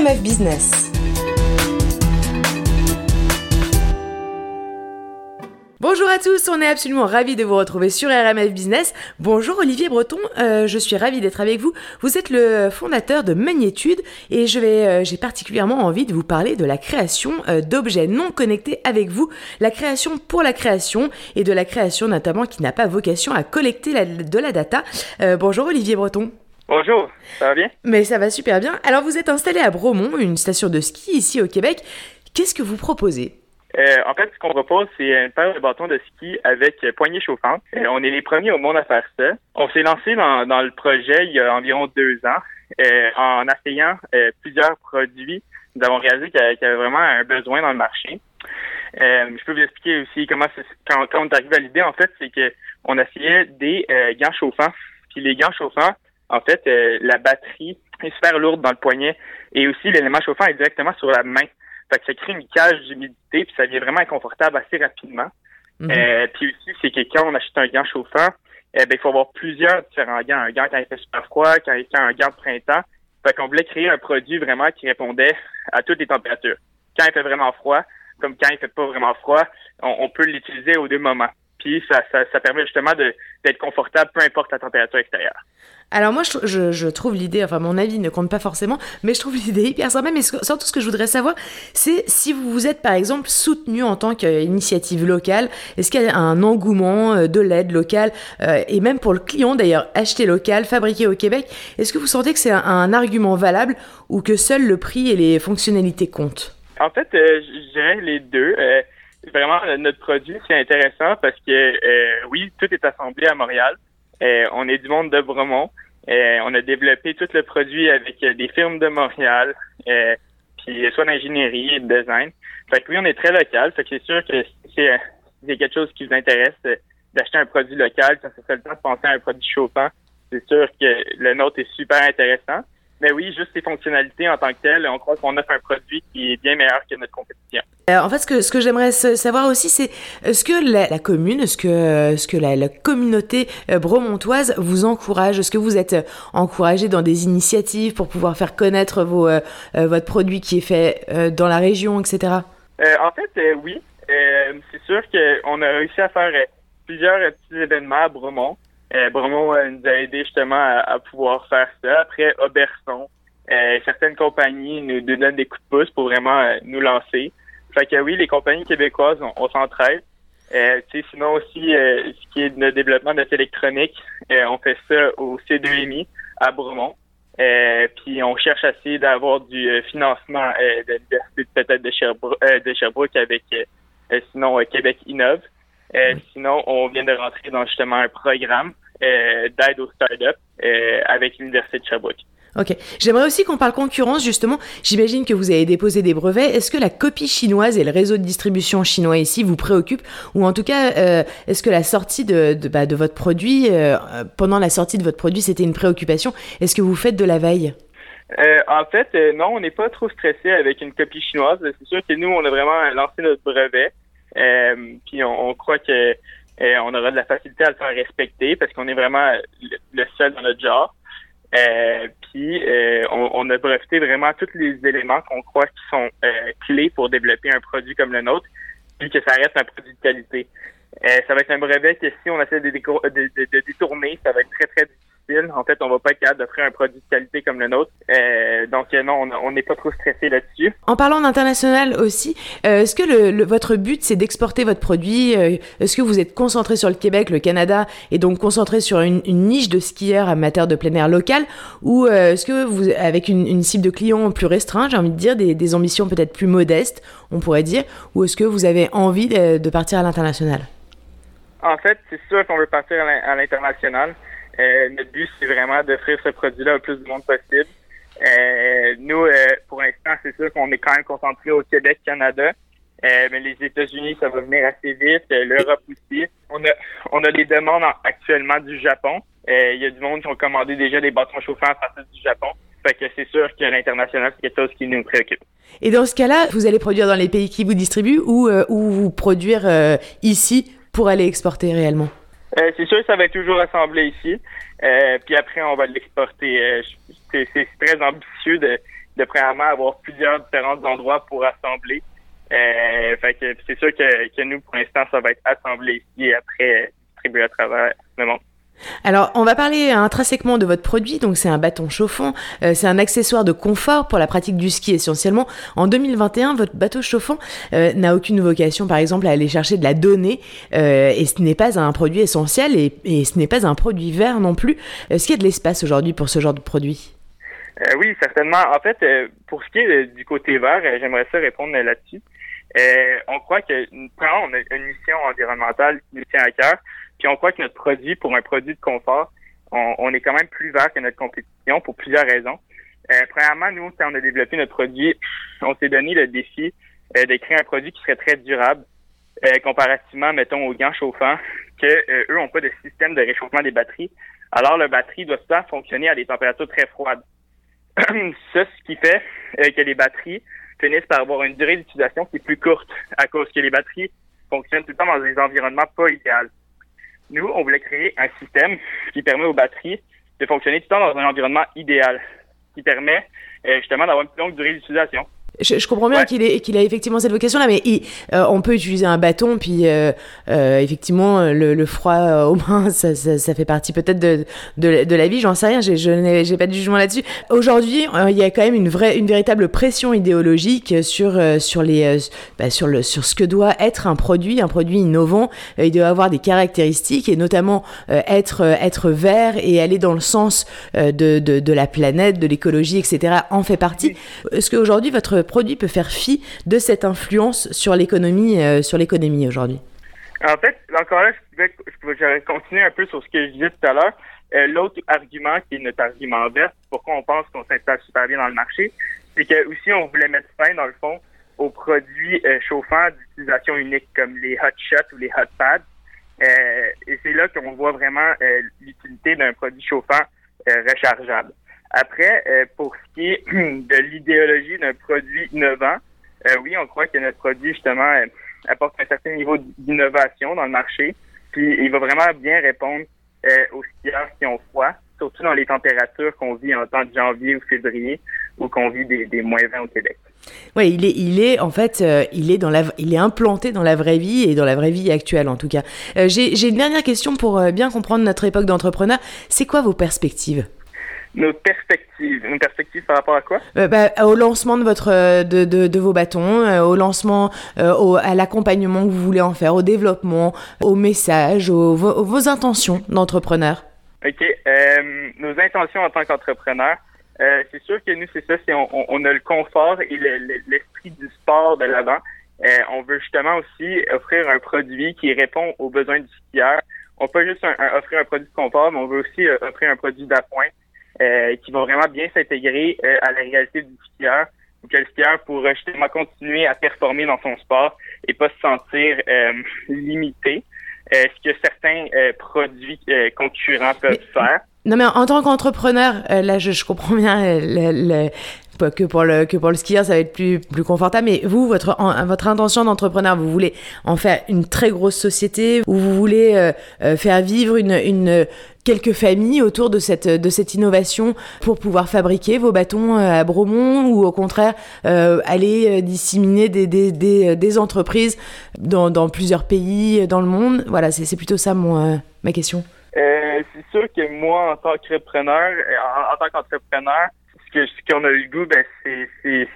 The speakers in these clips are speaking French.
RMF Business. Bonjour à tous, on est absolument ravis de vous retrouver sur RMF Business. Bonjour Olivier Breton, euh, je suis ravie d'être avec vous. Vous êtes le fondateur de Magnétude et euh, j'ai particulièrement envie de vous parler de la création euh, d'objets non connectés avec vous, la création pour la création et de la création notamment qui n'a pas vocation à collecter de la data. bonjour Olivier Breton. Bonjour, ça va bien? Mais ça va super bien. Alors vous êtes installé à Bromont, une station de ski ici au Québec. Qu'est-ce que vous proposez? Euh, en fait, ce qu'on propose, c'est une paire de bâtons de ski avec poignée chauffante. Euh, on est les premiers au monde à faire ça. On s'est lancé dans, dans, le projet il y a environ deux ans euh, en essayant plusieurs produits. Nous avons réalisé qu'il y, avait vraiment un besoin dans le marché. je peux vous expliquer aussi comment quand, quand on est arrivé à l'idée, en fait, c'est que on essayait des gants chauffants. Puis les gants chauffants, en fait, la batterie est super lourde dans le poignet et aussi l'élément chauffant est directement sur la main. Fait que ça crée une cage d'humidité, puis ça devient vraiment inconfortable assez rapidement. Mhm. euh, puis aussi, c'est que quand on achète un gant chauffant, eh ben, il faut avoir plusieurs différents gants. Un gant quand il fait super froid, quand il fait un gant de printemps. Fait qu'on voulait créer un produit vraiment qui répondait à toutes les températures. Quand il fait vraiment froid, comme quand il fait pas vraiment froid, on, peut l'utiliser aux deux moments. Puis ça, ça, ça permet justement d'être confortable peu importe la température extérieure. Alors moi, je, je, trouve l'idée, enfin mon avis ne compte pas forcément, mais je trouve l'idée hyper sympa. Mais surtout, ce que je voudrais savoir, c'est si vous vous êtes par exemple soutenu en tant qu'initiative locale, est-ce qu'il y a un engouement euh, de l'aide locale euh, et même pour le client d'ailleurs, acheter local, fabriqué au Québec, est-ce que vous sentez que c'est un, argument valable ou que seul le prix et les fonctionnalités comptent? En fait, euh, je dirais les deux. Vraiment, notre produit, c'est intéressant parce que oui, tout est assemblé à Montréal. Euh, on est du monde de Bromont. Euh, on a développé tout le produit avec euh, des firmes de Montréal, puis soit d'ingénierie et de design. Fait que oui, on est très local. C'est sûr que c'est quelque chose qui vous intéresse d'acheter un produit local, quand fait le temps de penser à un produit chauffant, c'est sûr que le nôtre est super intéressant. Mais oui, juste les fonctionnalités en tant que telles, on croit qu'on offre un produit qui est bien meilleur que notre compétition. Euh, en fait, ce que, ce que j'aimerais savoir aussi, c'est est-ce que la, commune, est-ce que, ce que la, communauté euh, bromontoise vous encourage Est-ce que vous êtes euh, encouragé dans des initiatives pour pouvoir faire connaître vos, votre produit qui est fait dans la région, etc. en fait, oui. c'est sûr qu'on a réussi à faire plusieurs petits événements à Bromont. Euh, Bromont euh, nous a aidé justement à, pouvoir faire ça. Après, Auberson, euh, certaines compagnies nous, donnent des coups de pouce pour vraiment euh, nous lancer. Fait que oui, les compagnies québécoises, on, s'entraide. Euh, sinon aussi, ce qui est le développement de électronique, on fait ça au C2MI à Bromont. puis on cherche à essayer d'avoir du financement de l'Université peut-être de Sherbrooke, de Sherbrooke avec sinon Québec Innove. Sinon, on vient de rentrer dans justement un programme euh, d'aide aux startups euh, avec l'Université de Sherbrooke. Ok. J'aimerais aussi qu'on parle concurrence, justement. J'imagine que vous avez déposé des brevets. Est-ce que la copie chinoise et le réseau de distribution chinois ici vous préoccupent? Ou en tout cas, euh, est-ce que la sortie de, de, bah, de votre produit, euh, pendant la sortie de votre produit, c'était une préoccupation? Est-ce que vous faites de la veille? Euh, en fait, non, on n'est pas trop stressé avec une copie chinoise. C'est sûr que nous, on a vraiment lancé notre brevet. Puis on, croit que euh, on aura de la facilité à le faire respecter parce qu'on est vraiment le, seul dans notre genre. Euh, puis euh, on, a breveté vraiment tous les éléments qu'on croit qui sont clés pour développer un produit comme le nôtre, puis que ça reste un produit de qualité. ça va être un brevet que si on essaie de détourner, ça va être très très difficile en fait, on va pas être capable d'offrir un produit de qualité comme le nôtre. Euh, donc euh, non, on n'est pas trop stressé là-dessus. En parlant d'international aussi, euh, est-ce que le, votre but c'est d'exporter votre produit Est-ce que vous êtes concentré sur le Québec, le Canada, et donc concentré sur une, niche de skieurs amateurs de plein air local, ou est-ce que vous, avec une, cible de clients plus restreinte, j'ai envie de dire, des, ambitions peut-être plus modestes, on pourrait dire, ou est-ce que vous avez envie de, partir à l'international? En fait, c'est sûr qu'on veut partir à l'international. Euh, notre but, c'est vraiment d'offrir ce produit-là au plus de monde possible. Euh, nous, euh, pour l'instant, c'est sûr qu'on est quand même concentré au Québec, Canada. mais les États-Unis, ça va venir assez vite. L'Europe aussi. On a, on a des demandes actuellement du Japon. Il y a du monde qui ont commandé déjà des bâtons chauffants à partir du Japon. Fait que c'est sûr que l'international, c'est quelque chose qui nous préoccupe. Et dans ce cas-là, vous allez produire dans les pays qui vous distribuent ou, ou vous produire ici pour aller exporter réellement? Euh, c'est sûr ça va être toujours assemblé ici. Euh, puis après, on va l'exporter. Euh, c'est très ambitieux de premièrement avoir plusieurs différents endroits pour assembler. Euh, fait que c'est sûr que, que nous, pour l'instant, ça va être assemblé ici et après distribué à travers le monde. Alors, on va parler intrinsèquement de votre produit. Donc, c'est un bâton chauffant. Euh, c'est un accessoire de confort pour la pratique du ski essentiellement. En 2021, votre bateau chauffant euh, n'a aucune vocation, par exemple, à aller chercher de la donnée. Euh, et ce n'est pas un produit essentiel et, et ce n'est pas un produit vert non plus. Est-ce qu'il y a de l'espace aujourd'hui pour ce genre de produit? Oui, certainement. En fait, pour ce qui est du côté vert, j'aimerais ça répondre là-dessus. on croit que, on a une mission environnementale qui nous tient à cœur. Puis on croit que notre produit, pour un produit de confort, on, est quand même plus vert que notre compétition pour plusieurs raisons. Euh, premièrement, nous, quand on a développé notre produit, on s'est donné le défi euh, d'écrire un produit qui serait très durable, euh, comparativement, mettons, aux gants chauffants, que euh, eux n'ont pas de système de réchauffement des batteries. Alors, la batterie doit pas fonctionner à des températures très froides. Ça, ce qui fait que les batteries finissent par avoir une durée d'utilisation qui est plus courte, à cause que les batteries fonctionnent tout le temps dans des environnements pas idéaux. Nous, on voulait créer un système qui permet aux batteries de fonctionner tout le temps dans un environnement idéal, qui permet euh, justement d'avoir une plus longue durée d'utilisation. Je, comprends bien qu'il qu'il a effectivement cette vocation-là, mais euh, on peut utiliser un bâton, puis euh, euh, effectivement, le, froid au moins, ça, ça, fait partie peut-être de, de, la vie, j'en sais rien, je n'ai pas de jugement là-dessus. Aujourd'hui, il y a quand même une, vraie, une véritable pression idéologique sur, sur, les, bah, sur, le, sur ce que doit être un produit, un produit innovant. il doit avoir des caractéristiques, et notamment être, être vert et aller dans le sens de, de, de la planète, de l'écologie, etc., en fait partie. Est-ce qu'aujourd'hui, votre produit peut faire fi de cette influence sur l'économie euh, sur l'économie aujourd'hui? En fait, encore là, je vais, continuer un peu sur ce que je disais tout à l'heure. Euh, l'autre argument qui est notre argument vert, pourquoi on pense qu'on s'installe super bien dans le marché, c'est que aussi on voulait mettre fin, dans le fond, aux produits euh, chauffants d'utilisation unique comme les hot shots ou les hot pads. et c'est là qu'on voit vraiment l'utilité d'un produit chauffant rechargeable. Après, euh, pour ce qui est de l'idéologie d'un produit innovant, euh, oui, on croit que notre produit, justement, euh, apporte un certain niveau d'innovation dans le marché. Puis il va vraiment bien répondre aux skieurs qui ont froid, surtout dans les températures qu'on vit en temps de janvier ou février, ou qu'on vit des, des, moins 20 au Québec. Oui, il est, il est en fait, il est dans la, il est implanté dans la vraie vie et dans la vraie vie actuelle en tout cas. J'ai une dernière question pour bien comprendre notre époque d'entrepreneur. C'est quoi vos perspectives? Nos perspectives. Nos perspectives par rapport à quoi? Euh, bah, Au lancement de, votre, euh, de, de, de vos bâtons, euh, au lancement, au, à l'accompagnement que vous voulez en faire, au développement, au message, aux, vos, intentions d'entrepreneur. OK. nos intentions en tant qu'entrepreneur, c'est sûr que nous, c'est ça, c'est on, on, a le confort et l'esprit du sport de l'avant. on veut justement aussi offrir un produit qui répond aux besoins du skieur. On peut juste offrir un produit de confort, mais on veut aussi offrir un produit d'appoint euh, qui va vraiment bien s'intégrer euh, à la réalité du skieur ou que le skieur pourra justement continuer à performer dans son sport et pas se sentir euh, limité. ce que certains produits concurrents peuvent faire. Non, mais en tant qu'entrepreneur, là, je, je, comprends bien le, le, que pour le que pour le skieur ça va être plus plus confortable mais vous votre votre intention d'entrepreneur vous voulez en faire une très grosse société ou vous voulez euh, euh, faire vivre une une quelques familles autour de cette de cette innovation pour pouvoir fabriquer vos bâtons euh, à Bromont ou au contraire aller disséminer des, des, des, des entreprises dans, dans plusieurs pays dans le monde voilà c'est plutôt ça mon ma question c'est sûr que moi en tant qu'entrepreneur en tant qu'entrepreneur ce qu'on a eu le goût, ben,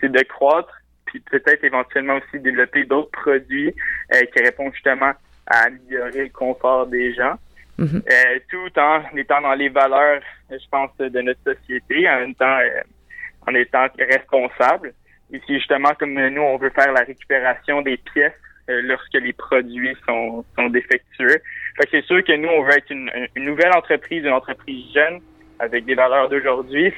c'est de croître, puis peut-être éventuellement aussi développer d'autres produits euh, qui répondent justement à améliorer le confort des gens. Mm-hmm. Euh, tout en étant dans les valeurs, je pense, de notre société, en même euh, en étant responsable. Et si justement, comme nous, on veut faire la récupération des pièces lorsque les produits sont, sont défectueux. c'est sûr que nous, on veut être une, une nouvelle entreprise, une entreprise jeune, avec des valeurs d'aujourd'hui,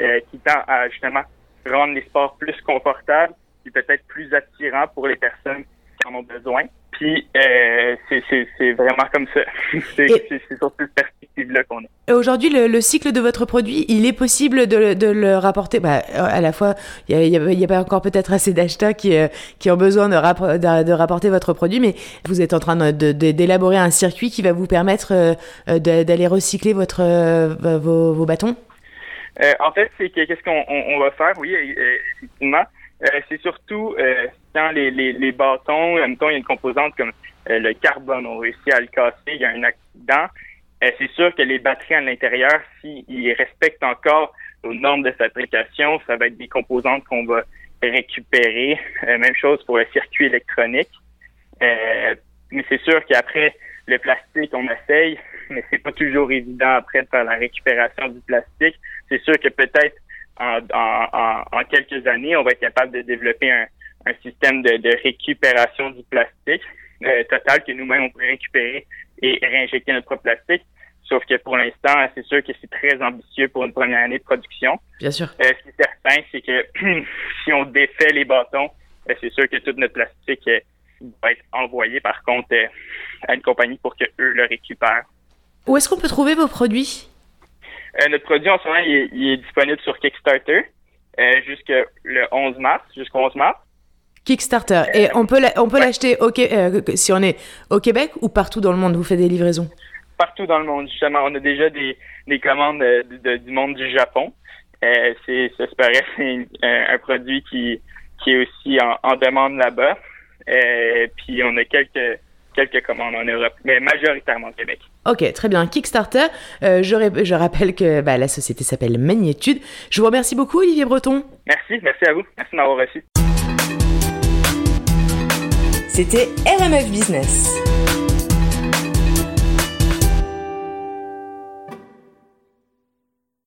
euh, qui tend à justement rendre les sports plus confortables et peut-être plus attirants pour les personnes qui en ont besoin. Puis euh, c'est vraiment comme ça. c'est sur cette perspective-là qu'on est. Aujourd'hui, le, le, cycle de votre produit, il est possible de, de le rapporter? Bah, à la fois, il n'y a, y a, pas encore peut-être assez d'acheteurs qui, euh, qui ont besoin de, de, de, rapporter votre produit, mais vous êtes en train d'élaborer un circuit qui va vous permettre d'aller recycler votre, vos, vos bâtons? En fait, c'est que qu'est-ce qu'on on, va faire, oui, effectivement. C'est surtout quand les, les, les bâtons, en même temps, il y a une composante comme le carbone, on réussit à le casser, il y a un accident. c'est sûr que les batteries à l'intérieur, s'ils respectent encore aux normes de fabrication, ça va être des composantes qu'on va récupérer. même chose pour le circuit électronique. mais c'est sûr qu'après, le plastique, on essaye, mais c'est pas toujours évident après de faire la récupération du plastique. C'est sûr que peut-être en, en, en, quelques années, on va être capable de développer un, un système de, de, récupération du plastique euh, total que nous-mêmes on peut récupérer et réinjecter notre propre plastique. Sauf que pour l'instant, c'est sûr que c'est très ambitieux pour une première année de production. Bien sûr. Euh, ce qui est certain, c'est que si on défait les bâtons, euh, c'est sûr que tout notre plastique euh, va être envoyé par contre à une compagnie pour qu'eux le récupèrent. Où est-ce qu'on peut trouver vos produits? Euh, notre produit en ce moment, il est, disponible sur Kickstarter euh, jusqu'au 11 mars, jusqu'au 11 mars. Kickstarter. Et on peut on peut l'acheter si on est au Québec ou partout dans le monde. Vous faites des livraisons? Partout dans le monde. Justement, on a déjà des, des commandes du monde du Japon. c'est, ça se paraît, c'est un, produit qui, qui est aussi en, en demande là-bas. puis on a quelques quelques commandes en Europe, mais majoritairement au Québec. Ok, très bien. Kickstarter, euh, je, je, rappelle que bah, la société s'appelle Magnitude. Je vous remercie beaucoup, Olivier Breton. Merci, merci à vous. Merci de m'avoir reçu. C'était RMF Business.